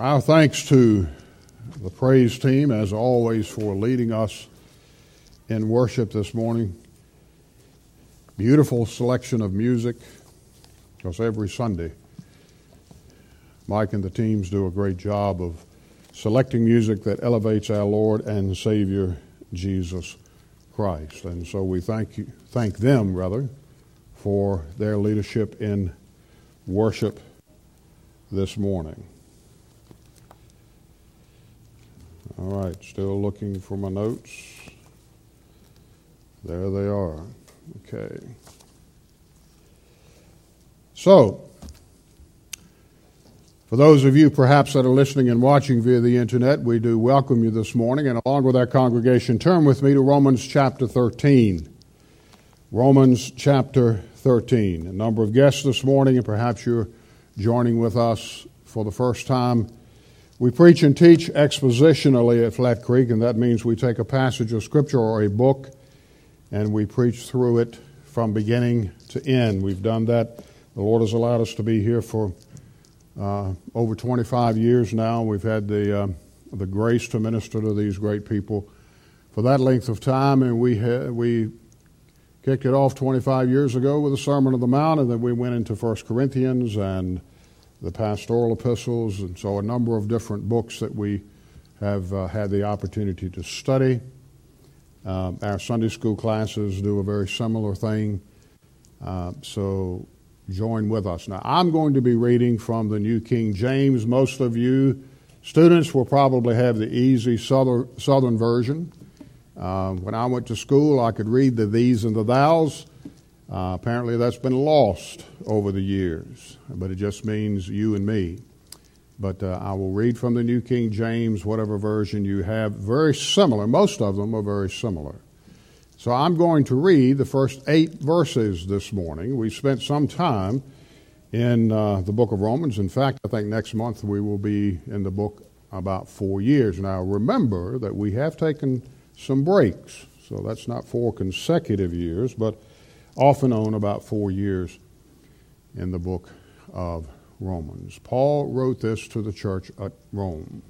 Our thanks to the praise team, as always, for leading us in worship this morning. Beautiful selection of music, because every Sunday, Mike and the teams do a great job of selecting music that elevates our Lord and Savior Jesus Christ. And so we thank you, thank them rather for their leadership in worship this morning. All right, still looking for my notes. There they are. Okay. So, for those of you perhaps that are listening and watching via the internet, we do welcome you this morning, and along with our congregation, turn with me to Romans chapter 13. Romans chapter 13. A number of guests this morning, and perhaps you're joining with us for the first time. We preach and teach expositionally at Flat Creek, and that means we take a passage of Scripture or a book and we preach through it from beginning to end. We've done that. The Lord has allowed us to be here for uh, over 25 years now. We've had the, uh, the grace to minister to these great people for that length of time, and we, ha- we kicked it off 25 years ago with the Sermon on the Mount, and then we went into 1 Corinthians and the pastoral epistles, and so a number of different books that we have uh, had the opportunity to study. Um, our Sunday school classes do a very similar thing. Uh, so join with us. Now, I'm going to be reading from the New King James. Most of you students will probably have the easy southern, southern version. Um, when I went to school, I could read the these and the thous. Uh, apparently, that's been lost over the years, but it just means you and me. But uh, I will read from the New King James, whatever version you have. Very similar. Most of them are very similar. So I'm going to read the first eight verses this morning. We spent some time in uh, the book of Romans. In fact, I think next month we will be in the book about four years. Now, remember that we have taken some breaks. So that's not four consecutive years, but off and on about four years in the book of Romans. Paul wrote this to the church at Rome.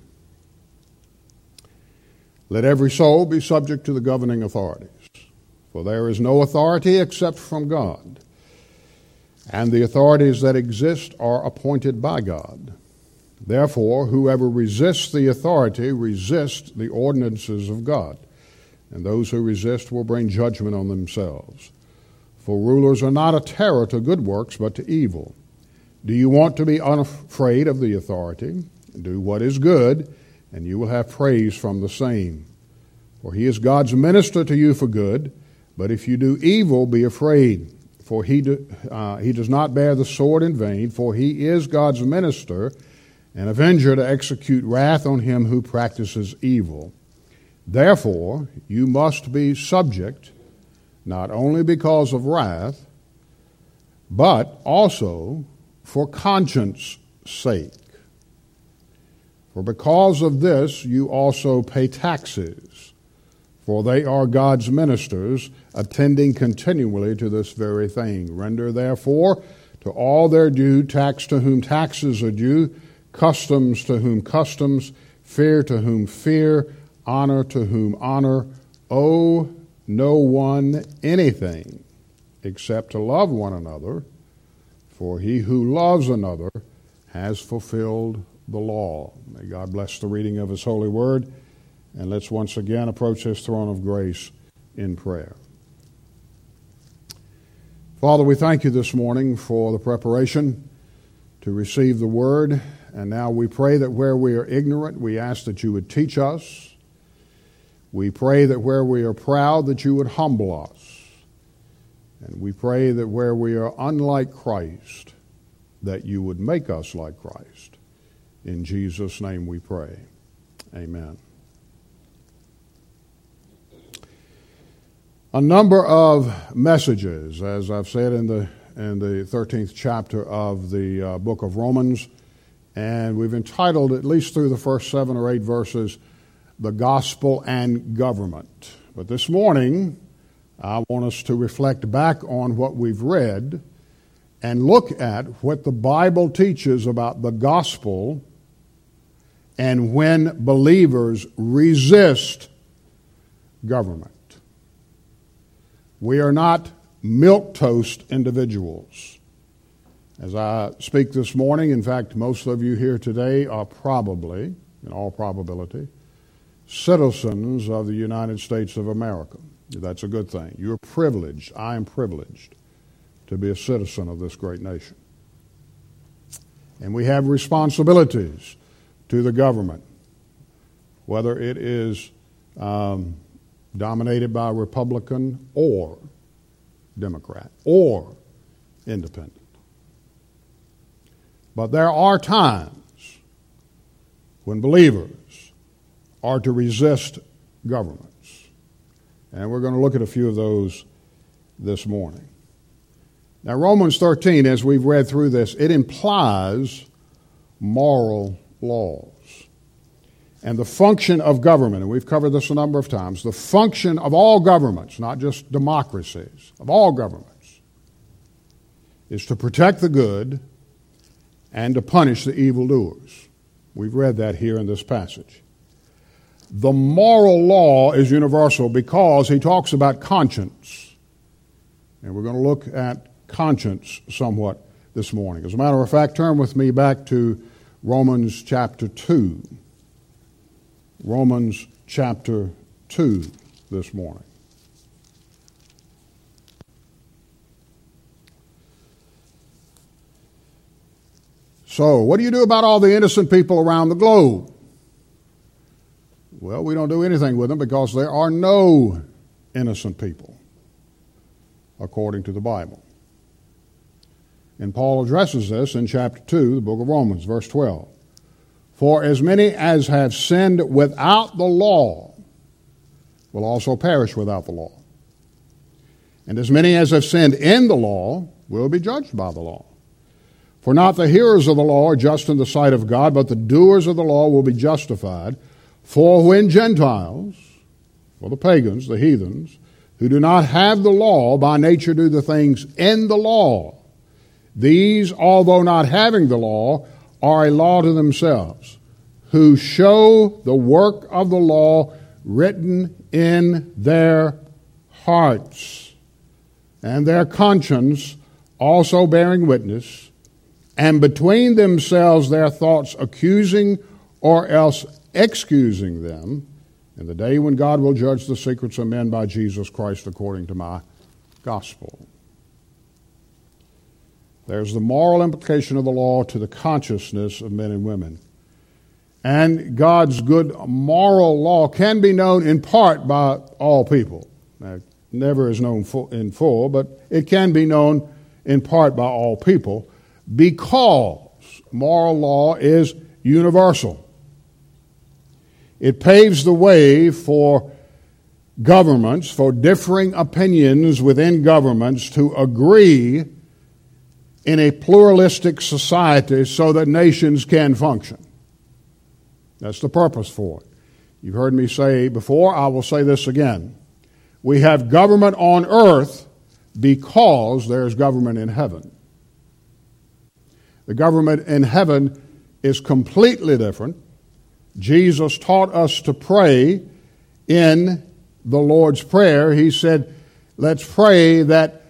Let every soul be subject to the governing authorities, for there is no authority except from God, and the authorities that exist are appointed by God. Therefore, whoever resists the authority resists the ordinances of God, and those who resist will bring judgment on themselves. For rulers are not a terror to good works, but to evil. Do you want to be unafraid of the authority? Do what is good, and you will have praise from the same. For he is God's minister to you for good, but if you do evil, be afraid. For he, do, uh, he does not bear the sword in vain, for he is God's minister, an avenger to execute wrath on him who practices evil. Therefore, you must be subject not only because of wrath, but also for conscience sake. For because of this you also pay taxes, for they are God's ministers, attending continually to this very thing. Render therefore to all their due, tax to whom taxes are due, customs to whom customs, fear to whom fear, honor to whom honor. Owe no one anything except to love one another, for he who loves another has fulfilled the law. May God bless the reading of his holy word, and let's once again approach his throne of grace in prayer. Father, we thank you this morning for the preparation to receive the word, and now we pray that where we are ignorant, we ask that you would teach us we pray that where we are proud, that you would humble us. And we pray that where we are unlike Christ, that you would make us like Christ. In Jesus' name we pray. Amen. A number of messages, as I've said in the, in the 13th chapter of the uh, book of Romans, and we've entitled, at least through the first seven or eight verses, the gospel and government. But this morning, I want us to reflect back on what we've read and look at what the Bible teaches about the gospel and when believers resist government. We are not milk toast individuals. As I speak this morning, in fact, most of you here today are probably, in all probability, citizens of the United States of America. That's a good thing. You're privileged. I am privileged to be a citizen of this great nation. And we have responsibilities to the government, whether it is um, dominated by Republican or Democrat or independent. But there are times when believers are to resist governments. And we're going to look at a few of those this morning. Now, Romans 13, as we've read through this, it implies moral laws. And the function of government, and we've covered this a number of times, the function of all governments, not just democracies, of all governments, is to protect the good and to punish the evildoers. We've read that here in this passage. The moral law is universal because he talks about conscience. And we're going to look at conscience somewhat this morning. As a matter of fact, turn with me back to Romans chapter 2. Romans chapter 2 this morning. So, what do you do about all the innocent people around the globe? Well, we don't do anything with them because there are no innocent people, according to the Bible. And Paul addresses this in chapter 2, the book of Romans, verse 12. For as many as have sinned without the law will also perish without the law. And as many as have sinned in the law will be judged by the law. For not the hearers of the law are just in the sight of God, but the doers of the law will be justified. For when Gentiles, or the pagans, the heathens, who do not have the law by nature do the things in the law, these, although not having the law, are a law to themselves, who show the work of the law written in their hearts, and their conscience also bearing witness, and between themselves their thoughts accusing or else excusing them, in the day when God will judge the secrets of men by Jesus Christ according to my gospel. There's the moral implication of the law to the consciousness of men and women. And God's good moral law can be known in part by all people. Now, never is known in full, but it can be known in part by all people because moral law is universal. It paves the way for governments, for differing opinions within governments to agree in a pluralistic society so that nations can function. That's the purpose for it. You've heard me say before, I will say this again. We have government on earth because there's government in heaven. The government in heaven is completely different. Jesus taught us to pray in the Lord's Prayer. He said, Let's pray that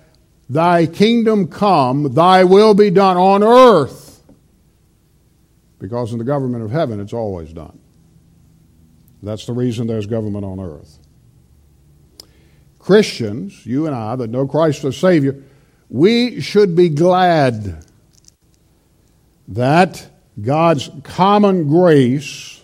Thy kingdom come, thy will be done on earth. Because in the government of heaven, it's always done. That's the reason there's government on earth. Christians, you and I, that know Christ as Savior, we should be glad that God's common grace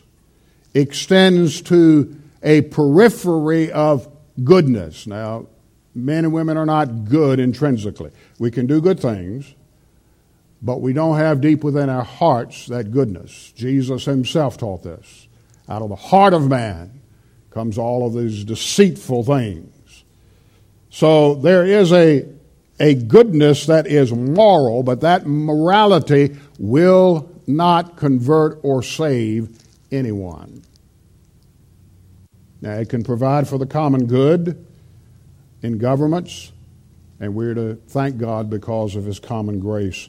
extends to a periphery of goodness. Now, men and women are not good intrinsically. We can do good things, but we don't have deep within our hearts that goodness. Jesus himself taught this. Out of the heart of man comes all of these deceitful things. So there is a, a goodness that is moral, but that morality will not convert or save anyone. Now, it can provide for the common good in governments, and we're to thank God because of His common grace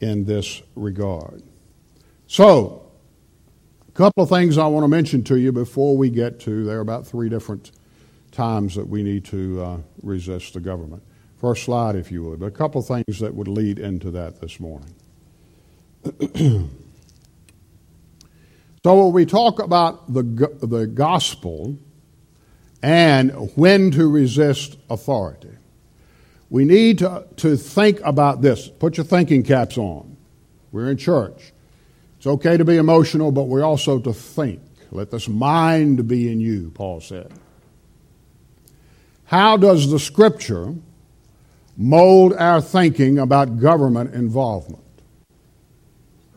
in this regard. So, A couple of things I want to mention to you before we get to there are about three different times that we need to uh, resist the government. First slide, if you would, but a couple of things that would lead into that this morning. so, when we talk about the, the gospel and when to resist authority, we need to, to think about this. Put your thinking caps on. We're in church. It's okay to be emotional, but we're also to think. Let this mind be in you, Paul said. How does the Scripture mold our thinking about government involvement?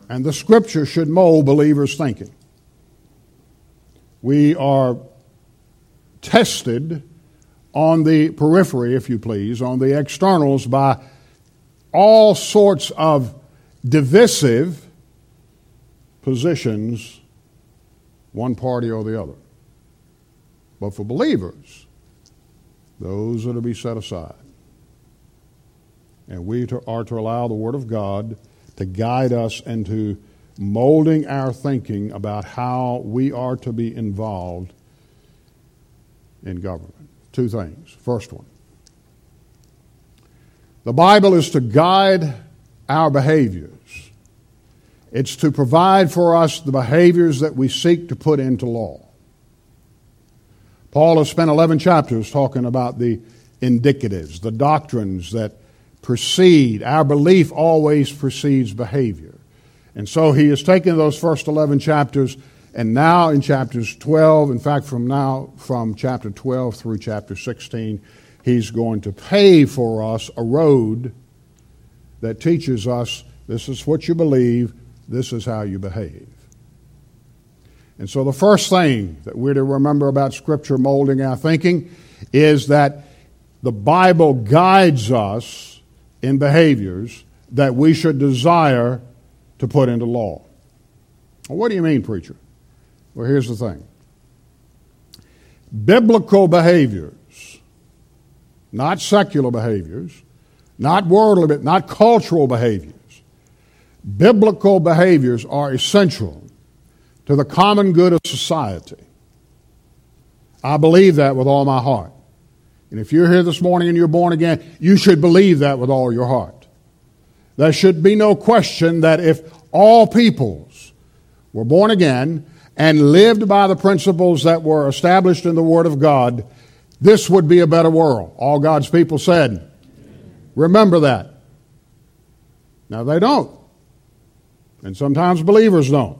And the Scripture should mold believers' thinking. We are tested on the periphery, if you please, on the externals by all sorts of divisive positions, one party or the other. But for believers, those are to be set aside. And we are to allow the Word of God to guide us into molding our thinking about how we are to be involved in government. Two things. First one the Bible is to guide our behaviors, it's to provide for us the behaviors that we seek to put into law. Paul has spent 11 chapters talking about the indicatives, the doctrines that precede. Our belief always precedes behavior. And so he has taken those first 11 chapters, and now in chapters 12, in fact, from now, from chapter 12 through chapter 16, he's going to pave for us a road that teaches us this is what you believe, this is how you behave. And so, the first thing that we're to remember about Scripture molding our thinking is that the Bible guides us in behaviors that we should desire to put into law. Well, what do you mean, preacher? Well, here's the thing biblical behaviors, not secular behaviors, not worldly, but not cultural behaviors, biblical behaviors are essential to the common good of society. I believe that with all my heart. And if you're here this morning and you're born again, you should believe that with all your heart. There should be no question that if all peoples were born again and lived by the principles that were established in the Word of God, this would be a better world. All God's people said. Remember that. Now they don't. And sometimes believers don't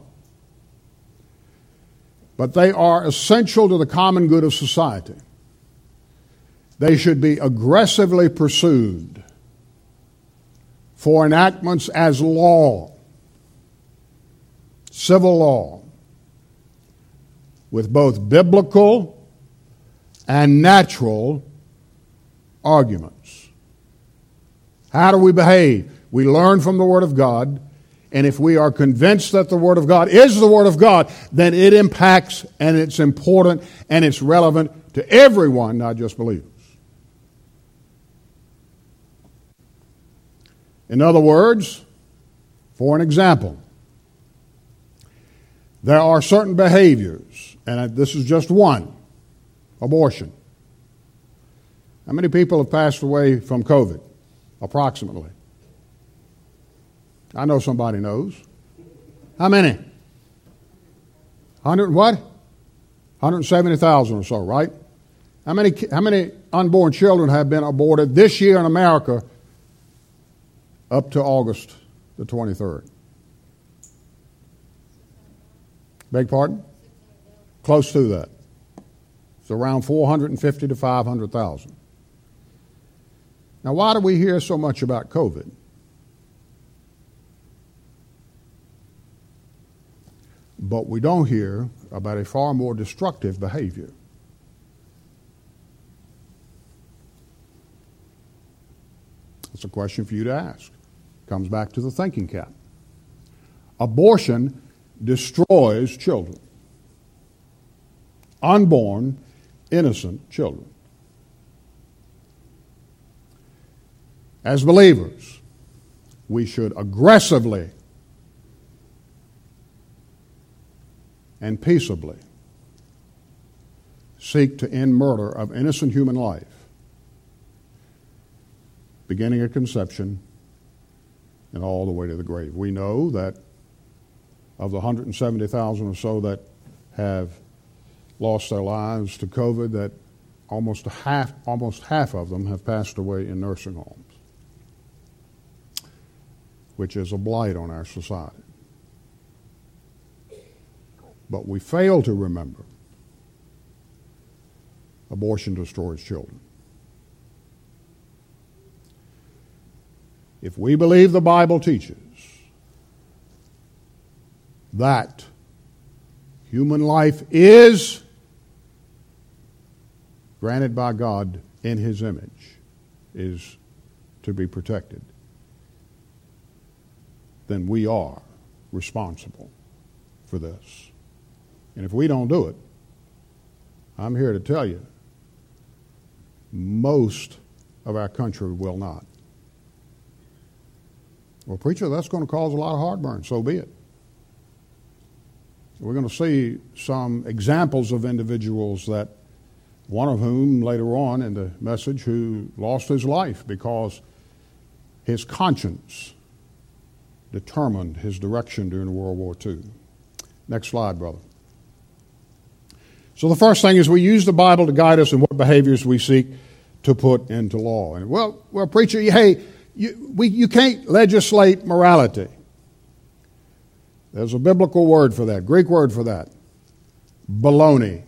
but they are essential to the common good of society. They should be aggressively pursued for enactments as law, civil law, with both biblical and natural arguments. How do we behave? We learn from the Word of God and if we are convinced that the Word of God is the Word of God, then it impacts and it's important and it's relevant to everyone, not just believers. In other words, for an example, there are certain behaviors, and this is just one abortion. How many people have passed away from COVID? Approximately. I know somebody knows. How many? 100 what? 170,000 or so, right? How many, how many unborn children have been aborted this year in America up to August the 23rd? Beg pardon? Close to that. It's around 450 to 500,000. Now, why do we hear so much about COVID? But we don't hear about a far more destructive behavior. It's a question for you to ask. Comes back to the thinking cap. Abortion destroys children, unborn, innocent children. As believers, we should aggressively and peaceably seek to end murder of innocent human life, beginning at conception and all the way to the grave. We know that of the 170,000 or so that have lost their lives to COVID, that almost half, almost half of them have passed away in nursing homes, which is a blight on our society. But we fail to remember abortion destroys children. If we believe the Bible teaches that human life is granted by God in His image, is to be protected, then we are responsible for this. And if we don't do it, I'm here to tell you, most of our country will not. Well, preacher, that's going to cause a lot of heartburn. So be it. We're going to see some examples of individuals that, one of whom later on in the message, who lost his life because his conscience determined his direction during World War II. Next slide, brother. So the first thing is we use the Bible to guide us in what behaviors we seek to put into law. And well, well, preacher, hey, you, we, you can't legislate morality. There's a biblical word for that, Greek word for that. Baloney.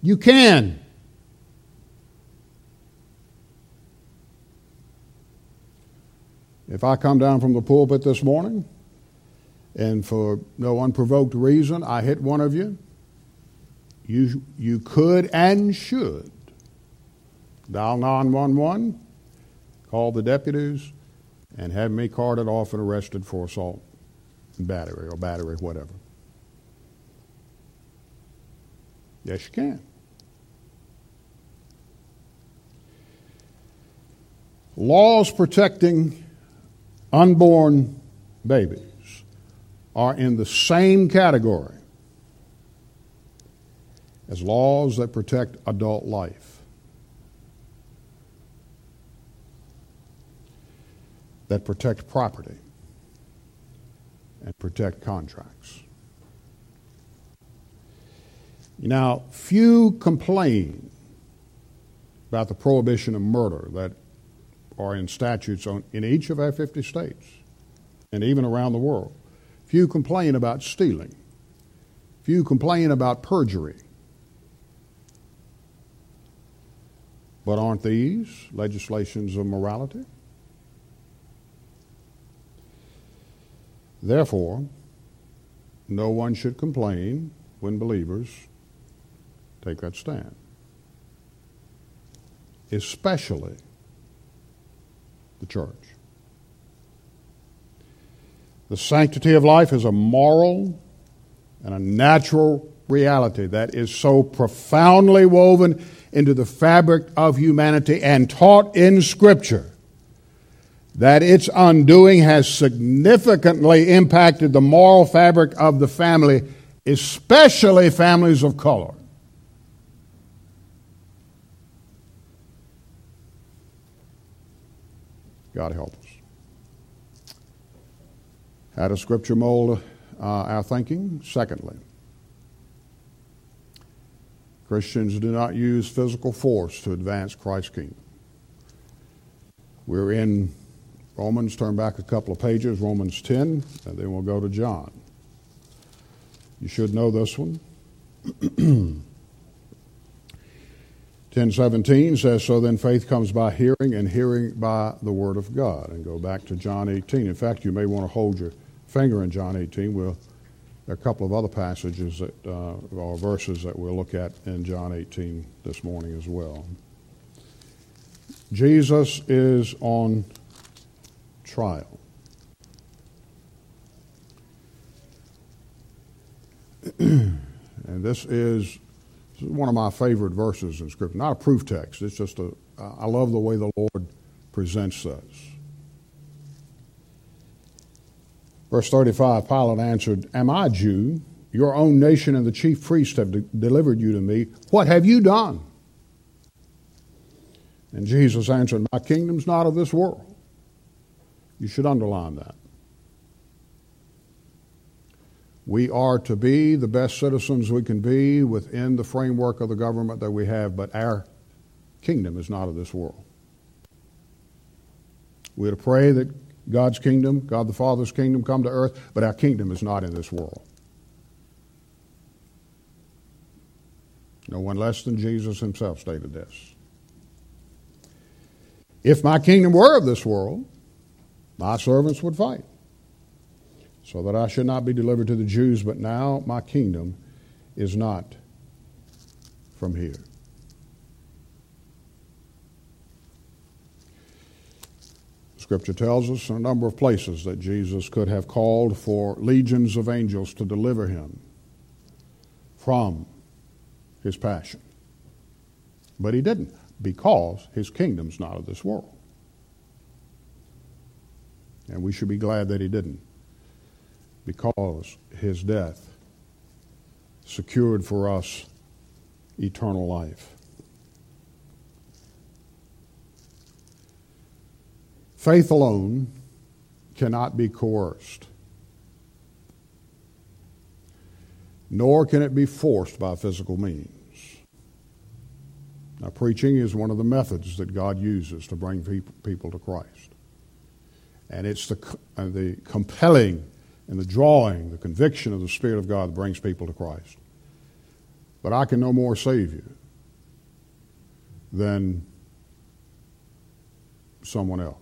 You can. If I come down from the pulpit this morning and for no unprovoked reason I hit one of you, you, you could and should dial 911, call the deputies, and have me carted off and arrested for assault and battery or battery, whatever. Yes, you can. Laws protecting unborn babies are in the same category as laws that protect adult life, that protect property, and protect contracts. Now, few complain about the prohibition of murder that are in statutes on, in each of our 50 states and even around the world. Few complain about stealing. Few complain about perjury. But aren't these legislations of morality? Therefore, no one should complain when believers take that stand. Especially the church. The sanctity of life is a moral and a natural reality that is so profoundly woven into the fabric of humanity and taught in Scripture that its undoing has significantly impacted the moral fabric of the family, especially families of color. God help us. How does Scripture mold uh, our thinking? Secondly, Christians do not use physical force to advance Christ's kingdom. We're in Romans, turn back a couple of pages, Romans 10, and then we'll go to John. You should know this one. 1017 says, So then faith comes by hearing, and hearing by the word of God. And go back to John 18. In fact, you may want to hold your finger in John 18. We'll there are a couple of other passages that, uh, or verses that we'll look at in John 18 this morning as well. Jesus is on trial. and this is, this is one of my favorite verses in Scripture. Not a proof text, it's just a, I love the way the Lord presents this. Verse 35 Pilate answered, Am I Jew? your own nation and the chief priests have de- delivered you to me. What have you done? And Jesus answered, My kingdom's not of this world. You should underline that. We are to be the best citizens we can be within the framework of the government that we have, but our kingdom is not of this world. We're to pray that God's kingdom, God the Father's kingdom, come to earth, but our kingdom is not in this world. No one less than Jesus himself stated this. If my kingdom were of this world, my servants would fight, so that I should not be delivered to the Jews, but now my kingdom is not from here. Scripture tells us in a number of places that Jesus could have called for legions of angels to deliver him from his passion. But he didn't because his kingdom's not of this world. And we should be glad that he didn't because his death secured for us eternal life. Faith alone cannot be coerced, nor can it be forced by physical means. Now, preaching is one of the methods that God uses to bring people to Christ. And it's the, uh, the compelling and the drawing, the conviction of the Spirit of God that brings people to Christ. But I can no more save you than someone else.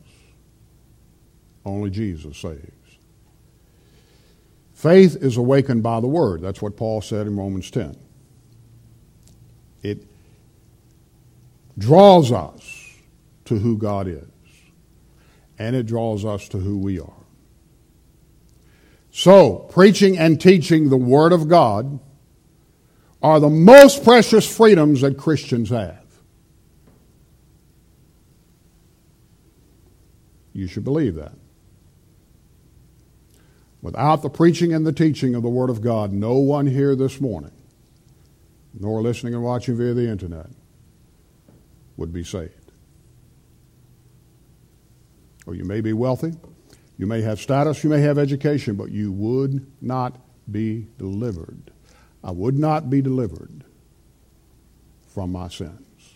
Only Jesus saves. Faith is awakened by the Word. That's what Paul said in Romans 10. It draws us to who God is, and it draws us to who we are. So, preaching and teaching the Word of God are the most precious freedoms that Christians have. You should believe that. Without the preaching and the teaching of the Word of God, no one here this morning, nor listening and watching via the internet, would be saved. Or you may be wealthy, you may have status, you may have education, but you would not be delivered. I would not be delivered from my sins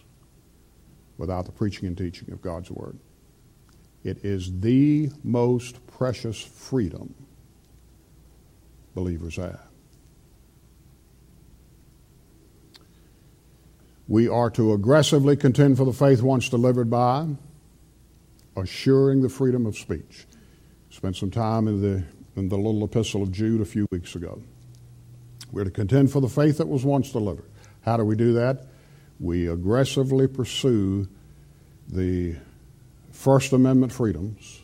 without the preaching and teaching of God's Word. It is the most precious freedom believers have. We are to aggressively contend for the faith once delivered by assuring the freedom of speech. Spent some time in the, in the little epistle of Jude a few weeks ago. We're to contend for the faith that was once delivered. How do we do that? We aggressively pursue the First Amendment freedoms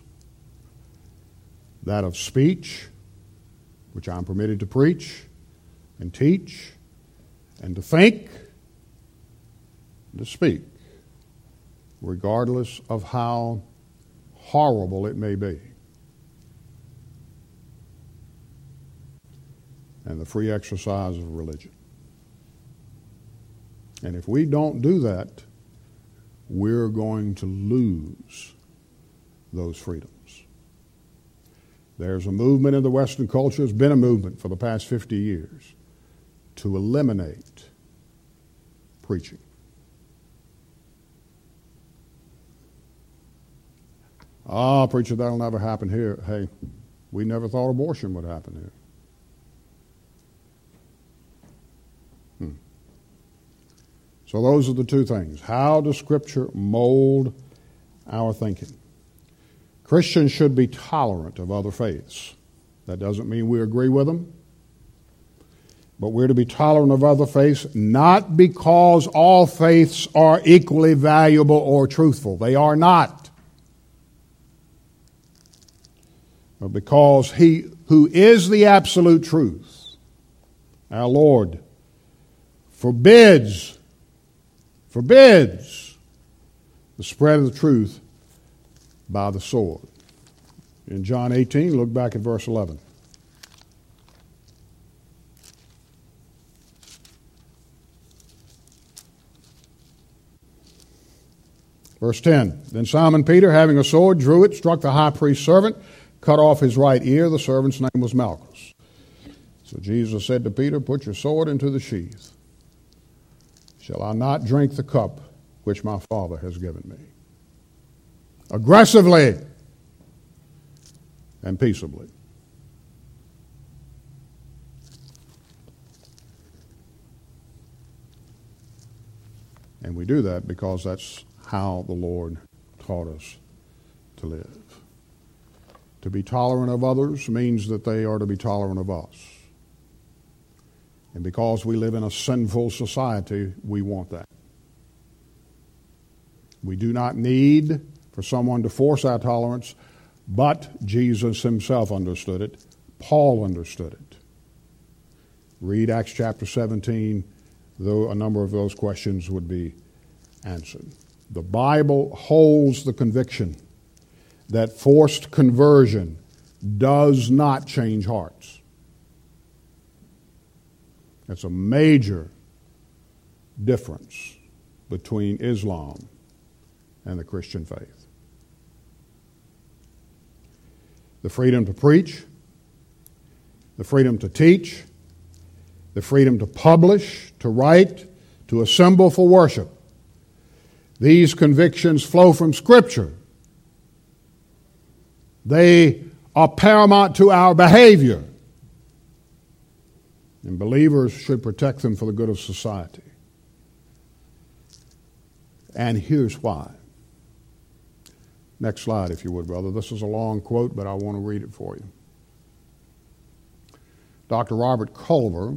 that of speech, which I'm permitted to preach and teach and to think and to speak, regardless of how horrible it may be. And the free exercise of religion. And if we don't do that, we're going to lose those freedoms. There's a movement in the Western culture, there's been a movement for the past 50 years to eliminate preaching. Ah, oh, preacher, that'll never happen here. Hey, we never thought abortion would happen here. Hmm. So, those are the two things. How does Scripture mold our thinking? Christians should be tolerant of other faiths. That doesn't mean we agree with them, but we're to be tolerant of other faiths not because all faiths are equally valuable or truthful. They are not. Or because he who is the absolute truth, our Lord, forbids, forbids the spread of the truth by the sword. In John 18, look back at verse 11. Verse 10 Then Simon Peter, having a sword, drew it, struck the high priest's servant cut off his right ear. The servant's name was Malchus. So Jesus said to Peter, Put your sword into the sheath. Shall I not drink the cup which my Father has given me? Aggressively and peaceably. And we do that because that's how the Lord taught us to live. To be tolerant of others means that they are to be tolerant of us. And because we live in a sinful society, we want that. We do not need for someone to force our tolerance, but Jesus himself understood it. Paul understood it. Read Acts chapter 17, though a number of those questions would be answered. The Bible holds the conviction that forced conversion does not change hearts. That's a major difference between Islam and the Christian faith. The freedom to preach, the freedom to teach, the freedom to publish, to write, to assemble for worship. These convictions flow from Scripture. They are paramount to our behavior. And believers should protect them for the good of society. And here's why. Next slide, if you would, brother. This is a long quote, but I want to read it for you. Dr. Robert Culver,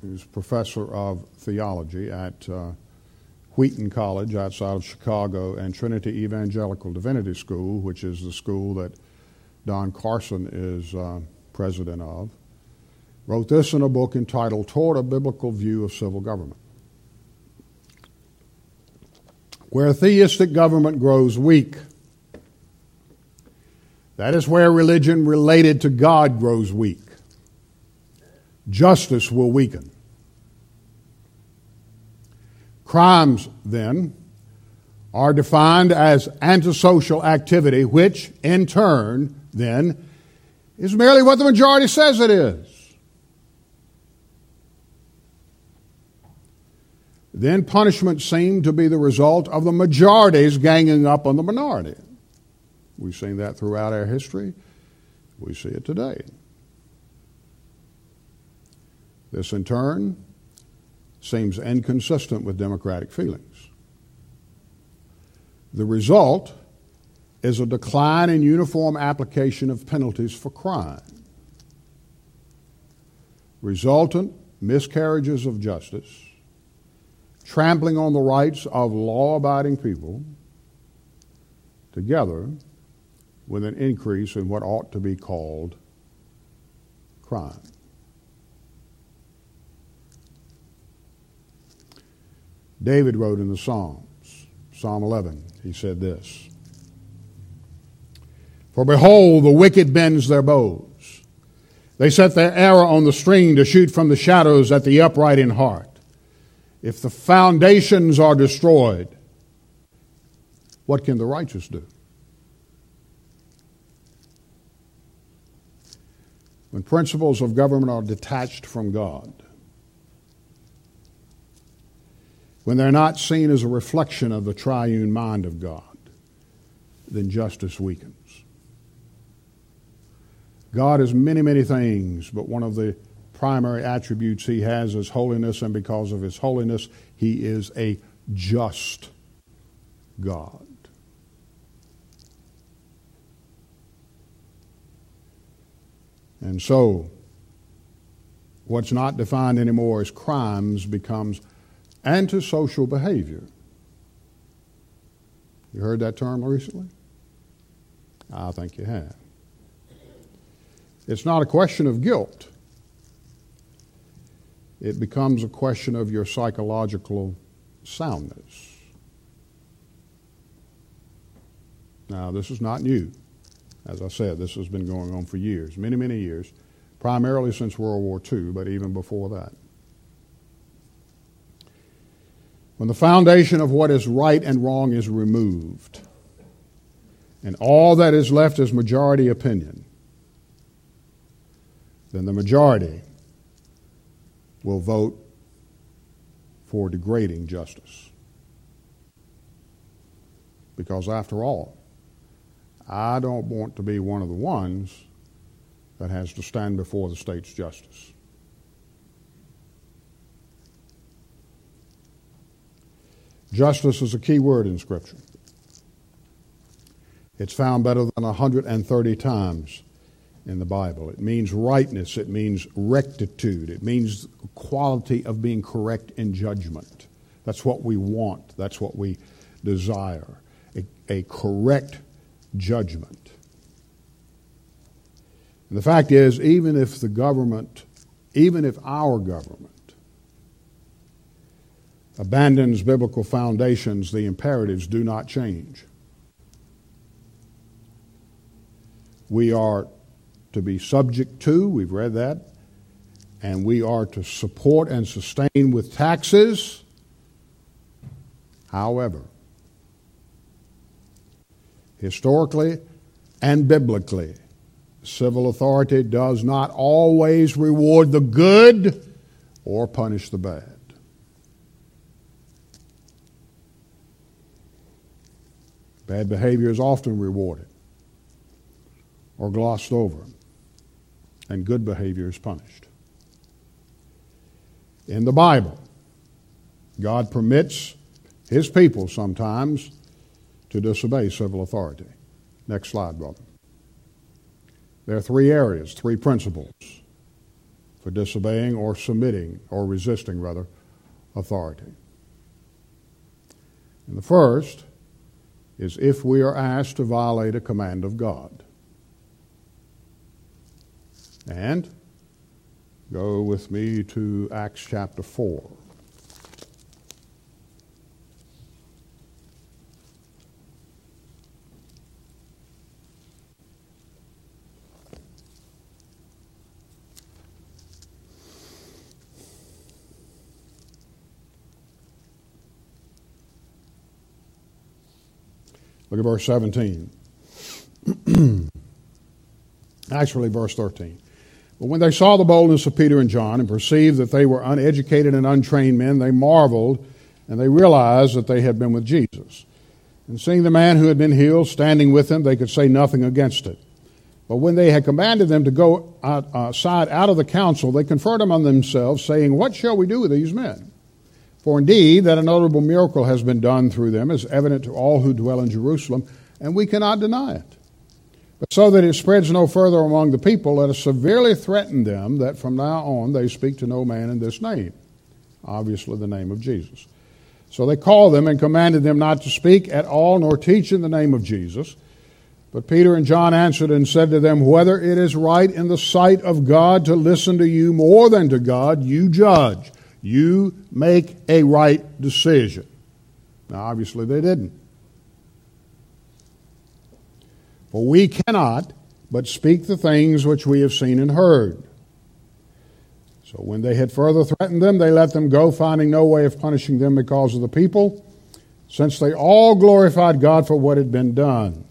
who's professor of theology at uh, Wheaton College outside of Chicago, and Trinity Evangelical Divinity School, which is the school that Don Carson is uh, president of wrote this in a book entitled Toward a Biblical View of Civil Government. Where theistic government grows weak, that is where religion related to God grows weak. Justice will weaken. Crimes, then, are defined as antisocial activity, which, in turn, then, is merely what the majority says it is. then punishment seemed to be the result of the majorities ganging up on the minority. We've seen that throughout our history. We see it today. This, in turn, seems inconsistent with democratic feelings. The result is a decline in uniform application of penalties for crime. Resultant miscarriages of justice trampling on the rights of law abiding people, together with an increase in what ought to be called crime. David wrote in the Psalms, Psalm 11, he said this For behold, the wicked bends their bows. They set their arrow on the string to shoot from the shadows at the upright in heart. If the foundations are destroyed, what can the righteous do? When principles of government are detached from God, when they're not seen as a reflection of the triune mind of God, then justice weakens. God is many, many things, but one of the primary attributes he has is holiness, and because of his holiness, he is a just God. And so, what's not defined anymore as crimes becomes antisocial behavior. You heard that term recently? I think you have. It's not a question of guilt it becomes a question of your psychological soundness. Now, this is not new. As I said, this has been going on for years, many, many years, primarily since World War II, but even before that. When the foundation of what is right and wrong is removed, and all that is left is majority opinion, then the majority will vote for degrading justice. Because after all, I don't want to be one of the ones that has to stand before the state's justice. Justice is a key word in Scripture. It's found better than 130 times in the Bible. It means rightness, it means rectitude, it means quality of being correct in judgment. That's what we want, that's what we desire a, a correct judgment. And the fact is, even if the government, even if our government, abandons biblical foundations, the imperatives do not change. We are to be subject to, we've read that, and we are to support and sustain with taxes. However, historically and biblically, civil authority does not always reward the good or punish the bad. Bad behavior is often rewarded or glossed over, and good behavior is punished. In the Bible, God permits his people sometimes to disobey civil authority. Next slide, brother. There are three areas, three principles for disobeying or submitting, or resisting, rather, authority. And the first is if we are asked to violate a command of God. And go with me to Acts chapter 4. Look at verse 17. Actually, verse 13. But when they saw the boldness of Peter and John and perceived that they were uneducated and untrained men, they marveled and they realized that they had been with Jesus. And seeing the man who had been healed standing with them, they could say nothing against it. But when they had commanded them to go outside uh, out of the council, they conferred among themselves, saying, What shall we do with these men? For indeed, that a notable miracle has been done through them is evident to all who dwell in Jerusalem, and we cannot deny it. But so that it spreads no further among the people, let us severely threaten them that from now on they speak to no man in this name. Obviously, the name of Jesus. So they called them and commanded them not to speak at all nor teach in the name of Jesus. But Peter and John answered and said to them, Whether it is right in the sight of God to listen to you more than to God, you judge. You make a right decision. Now, obviously, they didn't. For we cannot but speak the things which we have seen and heard. So when they had further threatened them, they let them go, finding no way of punishing them because of the people, since they all glorified God for what had been done.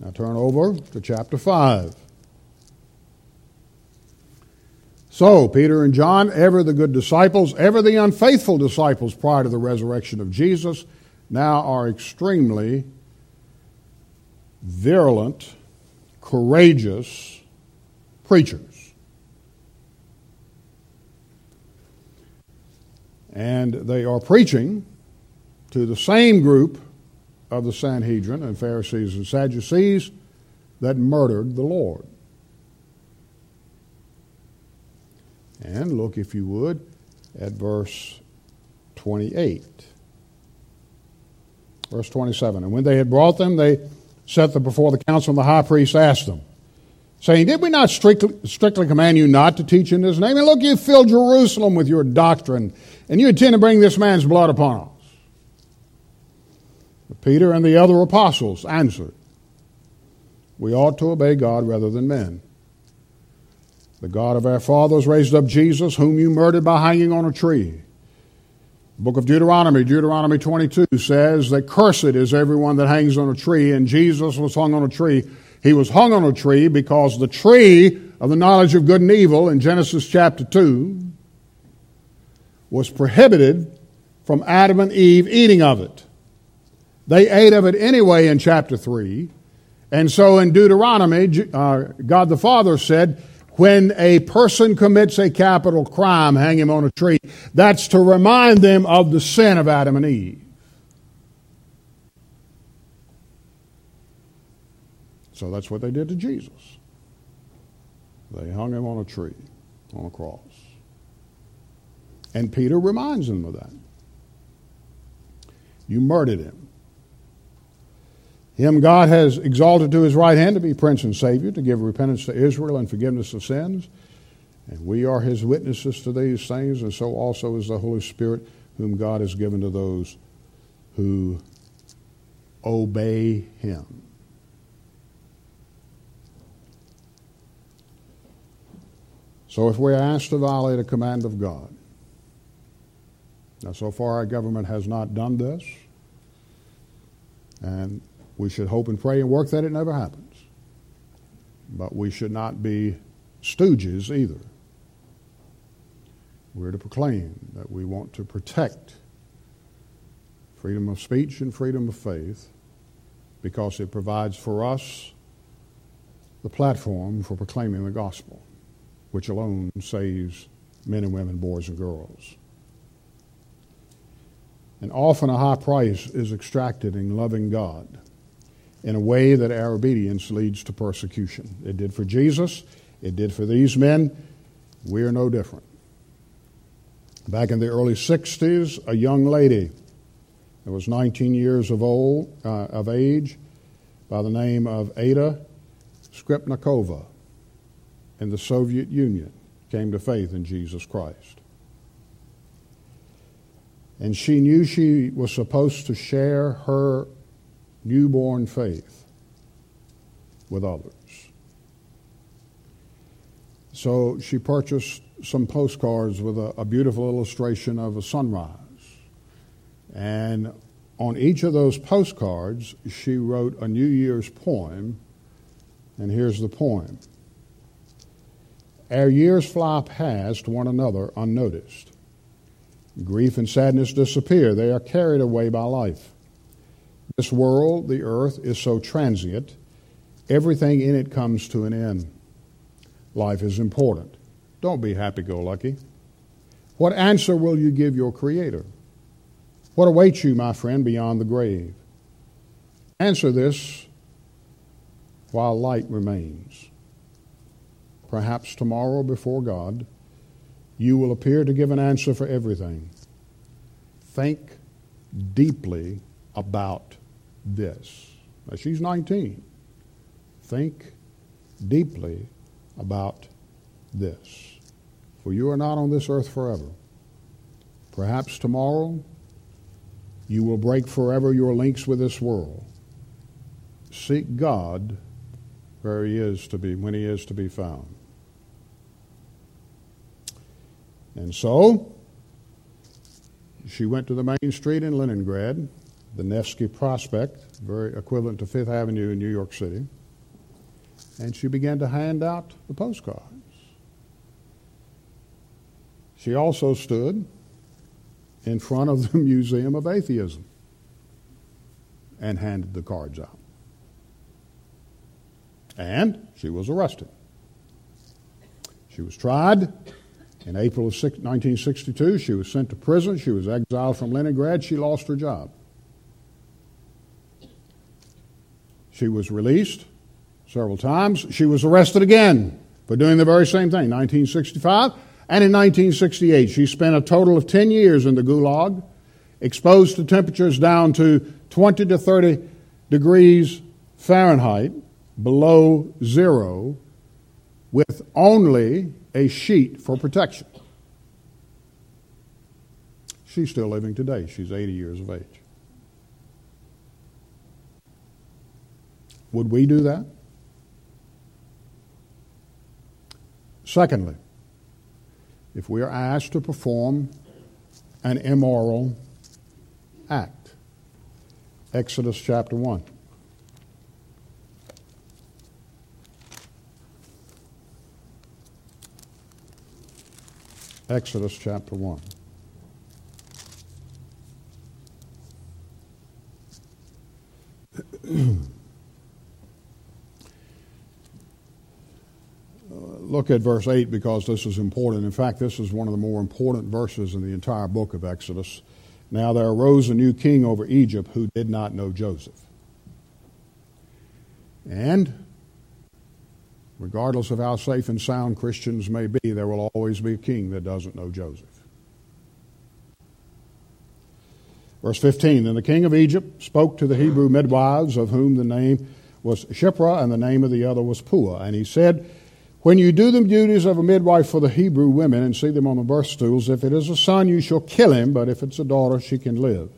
Now turn over to chapter 5. So, Peter and John, ever the good disciples, ever the unfaithful disciples prior to the resurrection of Jesus, now are extremely virulent, courageous preachers. And they are preaching to the same group of the Sanhedrin and Pharisees and Sadducees that murdered the Lord. And look, if you would, at verse 28. Verse 27. And when they had brought them, they set them before the council, and the high priest asked them, saying, Did we not strictly, strictly command you not to teach in his name? And look, you filled Jerusalem with your doctrine, and you intend to bring this man's blood upon us. But Peter and the other apostles answered, We ought to obey God rather than men. The God of our fathers raised up Jesus, whom you murdered by hanging on a tree. book of Deuteronomy, Deuteronomy 22 says that cursed is everyone that hangs on a tree, and Jesus was hung on a tree. He was hung on a tree because the tree of the knowledge of good and evil in Genesis chapter 2 was prohibited from Adam and Eve eating of it. They ate of it anyway in chapter 3. And so in Deuteronomy, uh, God the Father said, when a person commits a capital crime, hang him on a tree. That's to remind them of the sin of Adam and Eve. So that's what they did to Jesus. They hung him on a tree, on a cross. And Peter reminds them of that. You murdered him. Him God has exalted to his right hand to be Prince and Savior, to give repentance to Israel and forgiveness of sins. And we are his witnesses to these things, and so also is the Holy Spirit, whom God has given to those who obey him. So if we're asked to violate a command of God, now so far our government has not done this, and we should hope and pray and work that it never happens. But we should not be stooges either. We're to proclaim that we want to protect freedom of speech and freedom of faith because it provides for us the platform for proclaiming the gospel, which alone saves men and women, boys and girls. And often a high price is extracted in loving God in a way that our obedience leads to persecution. It did for Jesus, it did for these men. We are no different. Back in the early 60s, a young lady that was 19 years of, old, uh, of age by the name of Ada Skripnikova in the Soviet Union came to faith in Jesus Christ. And she knew she was supposed to share her newborn faith with others. So she purchased some postcards with a, a, beautiful illustration of a sunrise. And on each of those postcards, she wrote a New Year's poem. And here's the poem Our years fly past one another unnoticed. Grief and sadness disappear, they are carried away by life. This world, the earth, is so transient, everything in it comes to an end. Life is important. Don't be happy go lucky. What answer will you give your Creator? What awaits you, my friend, beyond the grave? Answer this while light remains. Perhaps tomorrow before God, you will appear to give an answer for everything. Think deeply about this. Now, she's 19. Think deeply about this. For you are not on this earth forever. Perhaps tomorrow you will break forever your links with this world. Seek God where he is to be, when he is to be found. And so, she went to the main street in Leningrad the Nevsky Prospect, very equivalent to Fifth Avenue in New York City. And she began to hand out the postcards. She also stood in front of the Museum of Atheism and handed the cards out. And she was arrested. She was tried. In April of 1962, she was sent to prison. She was exiled from Leningrad. She lost her job. She was released several times. She was arrested again for doing the very same thing, 1965. And in 1968, she spent a total of 10 years in the gulag, exposed to temperatures down to 20 to 30 degrees Fahrenheit, below zero, with only a sheet for protection. She's still living today. She's 80 years of age. Would we do that? Secondly, if we are asked to perform an immoral act. Exodus chapter 1. Exodus chapter 1. Look at verse 8 because this is important. In fact, this is one of the more important verses in the entire book of Exodus. Now there arose a new king over Egypt who did not know Joseph. And regardless of how safe and sound Christians may be, there will always be a king that doesn't know Joseph. Verse 15 Then the king of Egypt spoke to the Hebrew midwives, of whom the name was Shiphrah, and the name of the other was Puah. And he said, when you do the duties of a midwife for the Hebrew women and see them on the birth stools, if it is a son, you shall kill him, but if it's a daughter, she can live.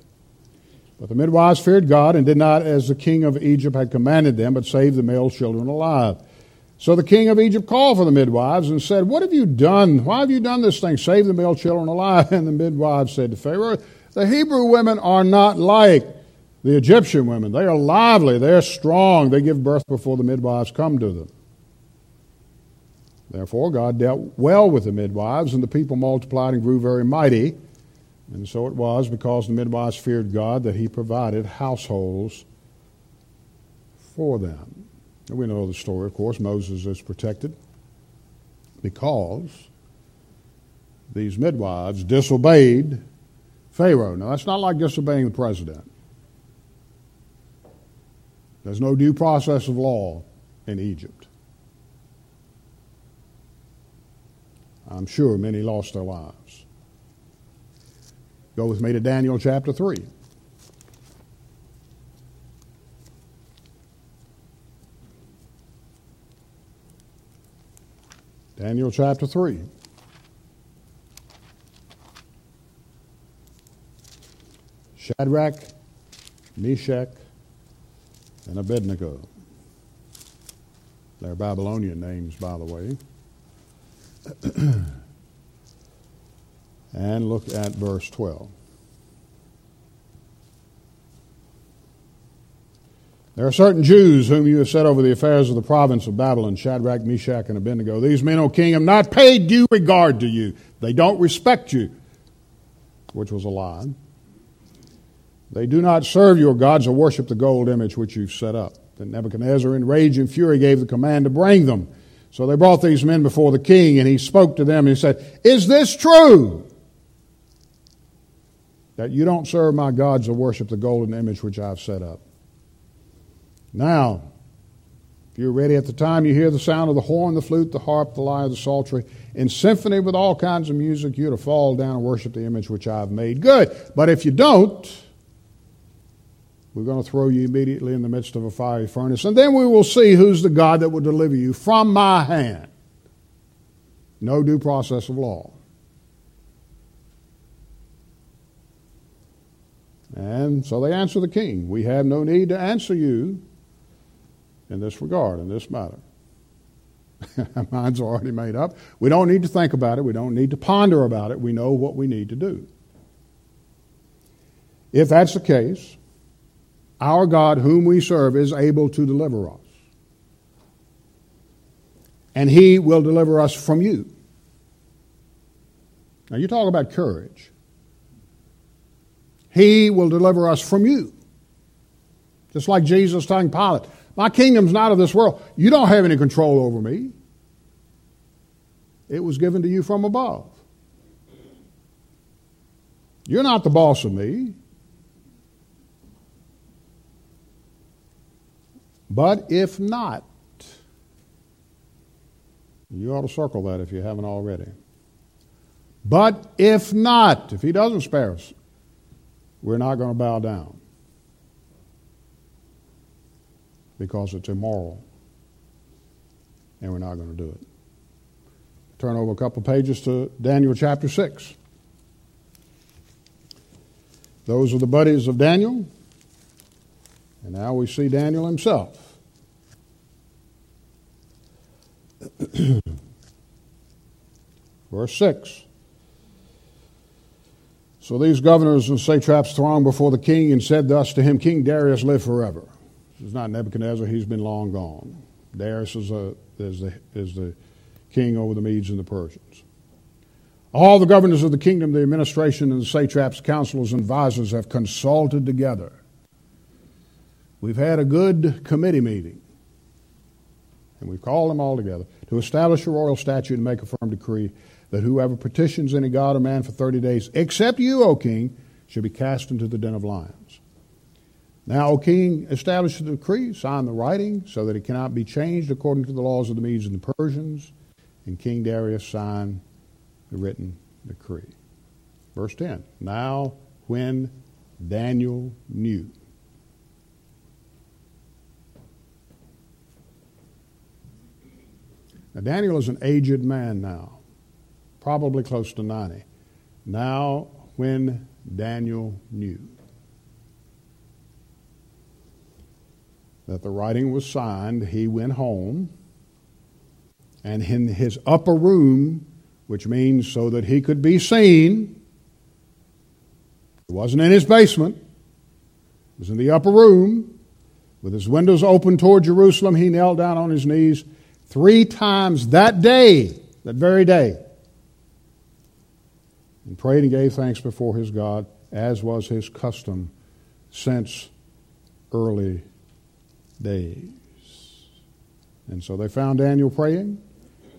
But the midwives feared God and did not as the king of Egypt had commanded them, but saved the male children alive. So the king of Egypt called for the midwives and said, What have you done? Why have you done this thing? Save the male children alive. And the midwives said to Pharaoh, The Hebrew women are not like the Egyptian women. They are lively, they're strong, they give birth before the midwives come to them. Therefore, God dealt well with the midwives, and the people multiplied and grew very mighty. And so it was because the midwives feared God that He provided households for them. And we know the story, of course. Moses is protected because these midwives disobeyed Pharaoh. Now, that's not like disobeying the president. There's no due process of law in Egypt. I'm sure many lost their lives. Go with me to Daniel chapter 3. Daniel chapter 3. Shadrach, Meshach, and Abednego. They're Babylonian names, by the way. and look at verse 12. There are certain Jews whom you have set over the affairs of the province of Babylon, Shadrach, Meshach, and Abednego. These men, O king, have not paid due regard to you. They don't respect you, which was a lie. They do not serve your gods or worship the gold image which you've set up. Then Nebuchadnezzar, in rage and fury, gave the command to bring them. So they brought these men before the king, and he spoke to them and he said, Is this true? That you don't serve my gods or worship the golden image which I've set up. Now, if you're ready at the time you hear the sound of the horn, the flute, the harp, the lyre, the psaltery, in symphony with all kinds of music, you're to fall down and worship the image which I've made. Good. But if you don't, we're going to throw you immediately in the midst of a fiery furnace, and then we will see who's the God that will deliver you from my hand. No due process of law. And so they answer the king. We have no need to answer you in this regard, in this matter. Our mind's are already made up. We don't need to think about it. We don't need to ponder about it. We know what we need to do. If that's the case, our God, whom we serve, is able to deliver us. And He will deliver us from you. Now, you talk about courage. He will deliver us from you. Just like Jesus telling Pilate, My kingdom's not of this world. You don't have any control over me. It was given to you from above. You're not the boss of me. But if not, you ought to circle that if you haven't already. But if not, if he doesn't spare us, we're not going to bow down because it's immoral and we're not going to do it. Turn over a couple pages to Daniel chapter 6. Those are the buddies of Daniel. And now we see Daniel himself. Verse 6. So these governors and satraps thronged before the king and said thus to him, King Darius, live forever. This is not Nebuchadnezzar, he's been long gone. Darius is, a, is, the, is the king over the Medes and the Persians. All the governors of the kingdom, the administration, and the satraps, counselors, and advisors have consulted together. We've had a good committee meeting, and we've called them all together to establish a royal statute and make a firm decree that whoever petitions any god or man for 30 days, except you, O king, shall be cast into the den of lions. Now, O king, establish the decree, sign the writing, so that it cannot be changed according to the laws of the Medes and the Persians. And King Darius signed the written decree. Verse 10 Now, when Daniel knew. Now, Daniel is an aged man now probably close to 90. Now, when Daniel knew that the writing was signed, he went home, and in his upper room, which means so that he could be seen, it wasn't in his basement, it was in the upper room, with his windows open toward Jerusalem, he knelt down on his knees three times that day, that very day and prayed and gave thanks before his God, as was his custom since early days. And so they found Daniel praying.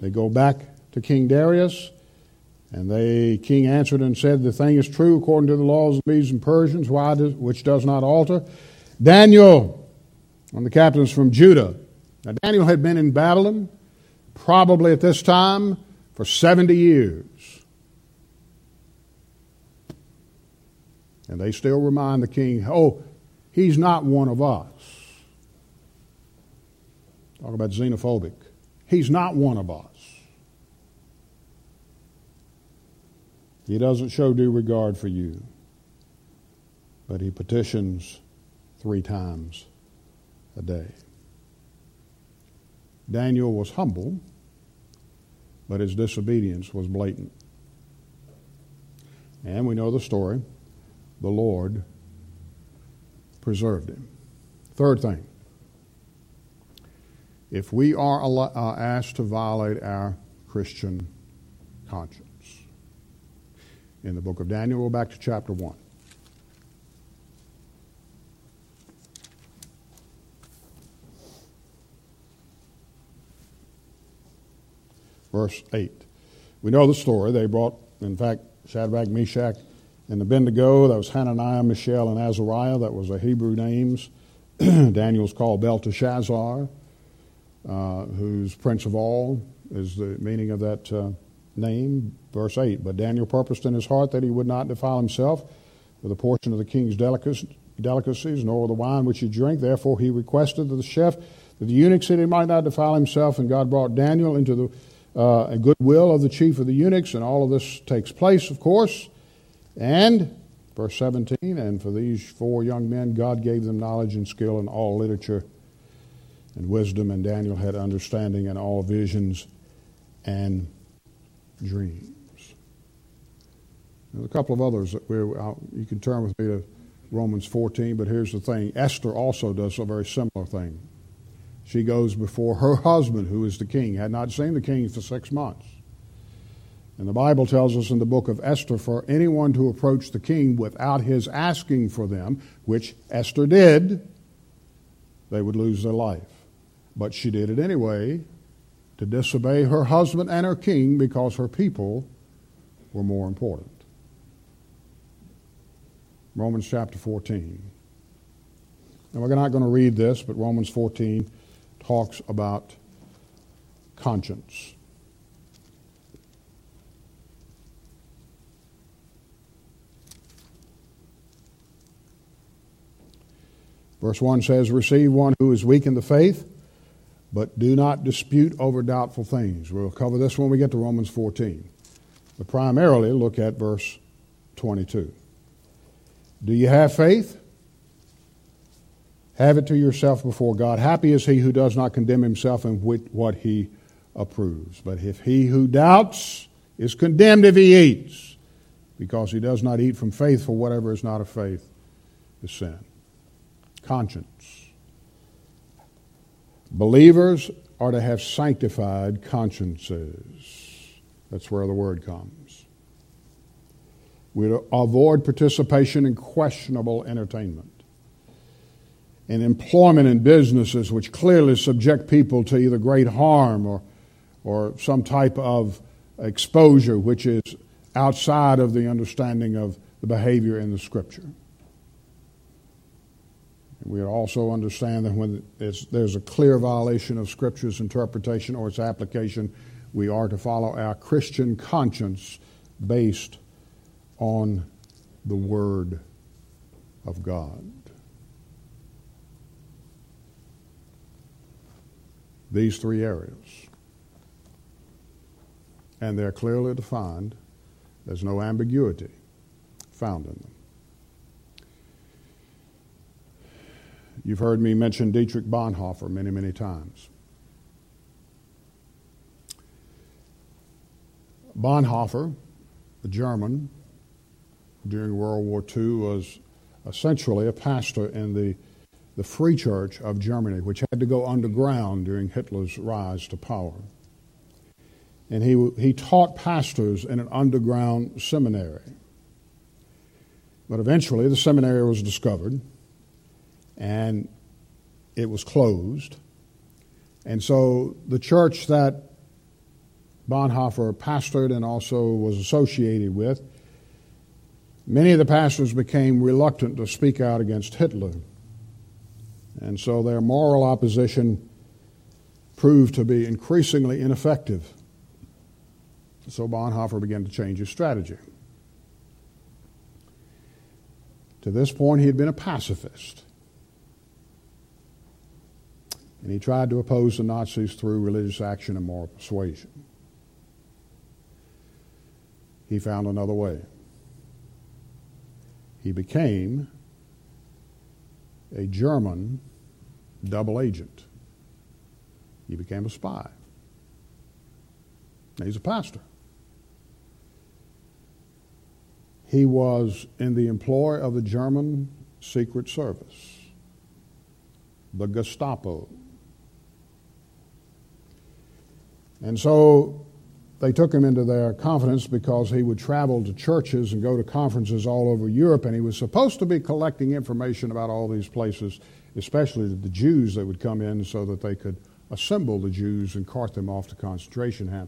They go back to King Darius, and they king answered and said, The thing is true according to the laws of the Medes and Persians, which does not alter. Daniel and the captains from Judah. Now, Daniel had been in Babylon probably at this time for 70 years. And they still remind the king, oh, he's not one of us. Talk about xenophobic. He's not one of us. He doesn't show due regard for you, but he petitions three times a day. Daniel was humble, but his disobedience was blatant. And we know the story the Lord preserved him. Third thing, if we are uh, asked to violate our Christian conscience, in the book of Daniel, go back to chapter 1. Verse 8. We know the story. They brought, in fact, Shadrach, Meshach, and Abednego, that was Hananiah, Mishael, and Azariah, that was the Hebrew names. Daniel's called Belteshazzar, uh, who's prince of all, is the meaning of that uh, name. Verse 8 But Daniel purposed in his heart that he would not defile himself with a portion of the king's delicacies, nor the wine which he drank. Therefore he requested of the chef that the eunuch said he might not defile himself, and God brought Daniel into the uh, goodwill of the chief of the eunuchs, and all of this takes place, of course. And, verse 17, and for these four young men, God gave them knowledge and skill in all literature and wisdom, and Daniel had understanding in all visions and dreams. There's a couple of others that we're, you can turn with me to Romans 14, but here's the thing Esther also does a very similar thing. She goes before her husband, who is the king, had not seen the king for six months. And the Bible tells us in the book of Esther for anyone to approach the king without his asking for them, which Esther did, they would lose their life. But she did it anyway to disobey her husband and her king because her people were more important. Romans chapter 14. Now, we're not going to read this, but Romans 14 talks about conscience. Verse 1 says, Receive one who is weak in the faith, but do not dispute over doubtful things. We'll cover this when we get to Romans 14. But primarily, look at verse 22. Do you have faith? Have it to yourself before God. Happy is he who does not condemn himself in what he approves. But if he who doubts is condemned if he eats, because he does not eat from faith, for whatever is not of faith is sin. Conscience. Believers are to have sanctified consciences. That's where the word comes. We avoid participation in questionable entertainment, in employment in businesses which clearly subject people to either great harm or, or some type of exposure which is outside of the understanding of the behavior in the Scripture. We also understand that when there's a clear violation of Scripture's interpretation or its application, we are to follow our Christian conscience based on the Word of God. These three areas. And they're clearly defined there's no ambiguity found in them. You've heard me mention Dietrich Bonhoeffer many, many times. Bonhoeffer, a German, during World War II, was essentially a pastor in the, the Free Church of Germany, which had to go underground during Hitler's rise to power and he, he taught pastors in an underground seminary. But eventually, the seminary was discovered and it was closed. And so the church that Bonhoeffer pastored and also was associated with, many of the pastors became reluctant to speak out against Hitler. And so their moral opposition proved to be increasingly ineffective. So Bonhoeffer began to change his strategy. To this point, he had been a pacifist. And he tried to oppose the Nazis through religious action and moral persuasion. He found another way. He became a German double agent. He became a spy. Now, he's a pastor. He was in the employ of the German Secret Service, the Gestapo. And so they took him into their confidence because he would travel to churches and go to conferences all over Europe, and he was supposed to be collecting information about all these places, especially the Jews that would come in so that they could assemble the Jews and cart them off to concentration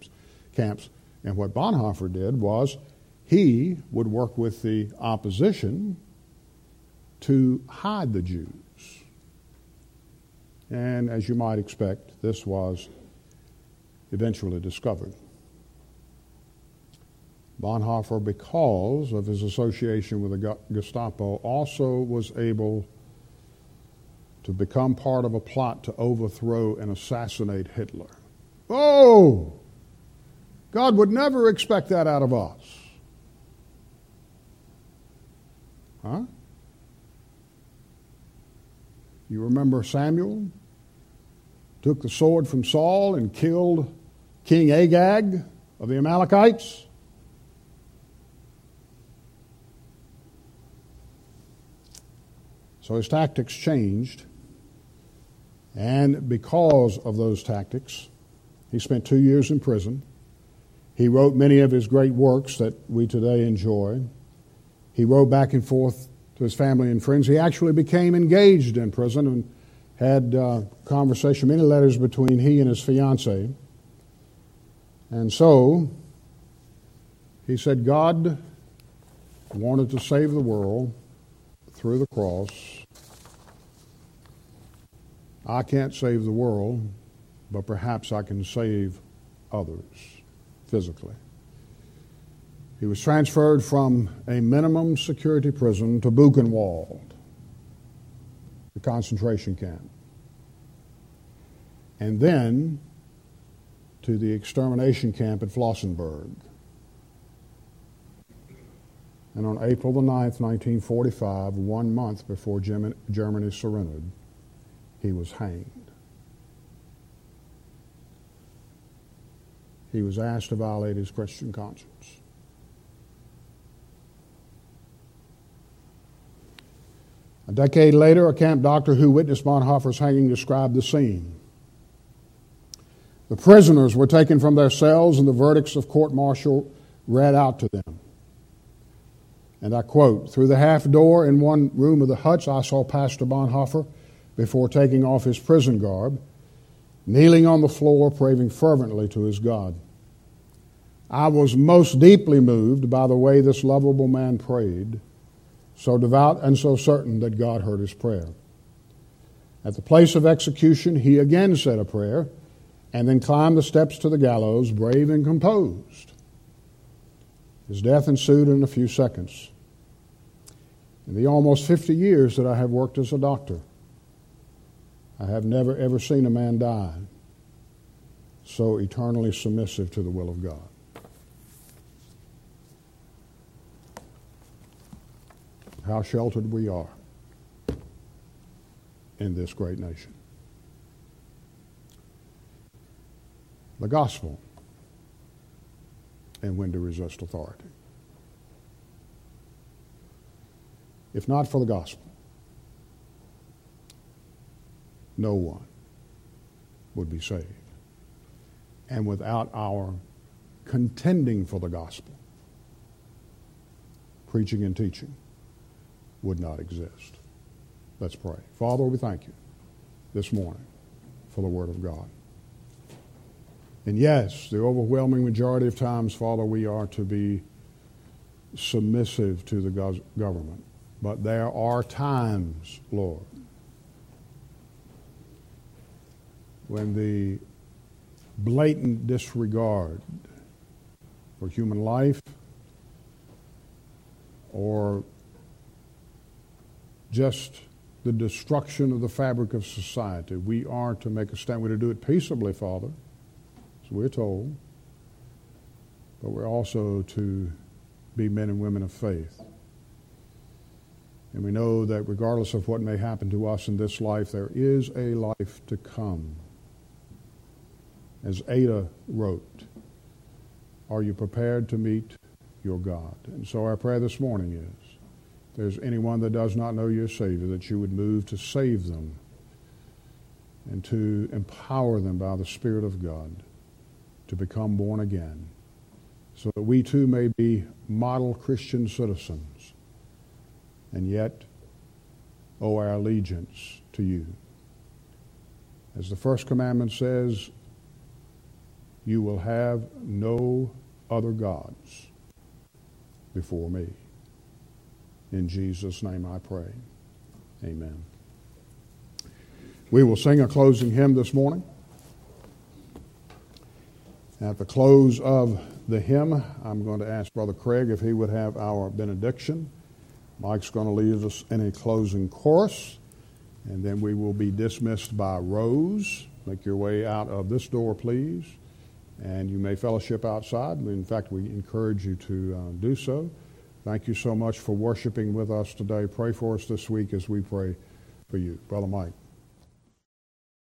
camps. And what Bonhoeffer did was he would work with the opposition to hide the Jews. And as you might expect, this was eventually discovered. Bonhoeffer, because of his association with the Gestapo, also was able to become part of a plot to overthrow and assassinate Hitler. Oh! God would never expect that out of us. Huh? You remember Samuel? Took the sword from Saul and killed King Agag of the Amalekites. So his tactics changed. And because of those tactics, he spent two years in prison. He wrote many of his great works that we today enjoy. He wrote back and forth to his family and friends. He actually became engaged in prison and had uh, conversation, many letters between he and his fiancee. And so he said, God wanted to save the world through the cross. I can't save the world, but perhaps I can save others physically. He was transferred from a minimum security prison to Buchenwald, the concentration camp, and then to the extermination camp at Flossenburg and on April the 9th, 1945, one month before Germany surrendered, he was hanged. He was asked to violate his Christian conscience. A decade later, a camp doctor who witnessed Bonhoeffer's hanging described the scene. The prisoners were taken from their cells and the verdicts of court martial read out to them. And I quote Through the half door in one room of the huts, I saw Pastor Bonhoeffer before taking off his prison garb, kneeling on the floor, praying fervently to his God. I was most deeply moved by the way this lovable man prayed, so devout and so certain that God heard his prayer. At the place of execution, he again said a prayer and then climbed the steps to the gallows, brave and composed. His death ensued in a few seconds. In the almost 50 years that I have worked as a doctor, I have never ever seen a man die so eternally submissive to the will of God. How sheltered we are in this great nation. The gospel and when to resist authority. If not for the gospel, no one would be saved. And without our contending for the gospel, preaching and teaching would not exist. Let's pray. Father, we thank you this morning for the Word of God. And yes, the overwhelming majority of times, Father, we are to be submissive to the government. But there are times, Lord, when the blatant disregard for human life or just the destruction of the fabric of society, we are to make a stand. We're to do it peaceably, Father as we're told, but we're also to be men and women of faith. And we know that regardless of what may happen to us in this life, there is a life to come. As Ada wrote, Are you prepared to meet your God? And so our prayer this morning is if there's anyone that does not know your Savior, that you would move to save them and to empower them by the Spirit of God to become born again so that we too may be model Christian citizens and yet owe our allegiance to you. As the first commandment says, you will have no other gods before me. In Jesus' name I pray. Amen. We will sing a closing hymn this morning. At the close of the hymn, I'm going to ask Brother Craig if he would have our benediction. Mike's going to lead us in a closing chorus, and then we will be dismissed by Rose. Make your way out of this door, please, and you may fellowship outside. In fact, we encourage you to uh, do so. Thank you so much for worshiping with us today. Pray for us this week as we pray for you. Brother Mike.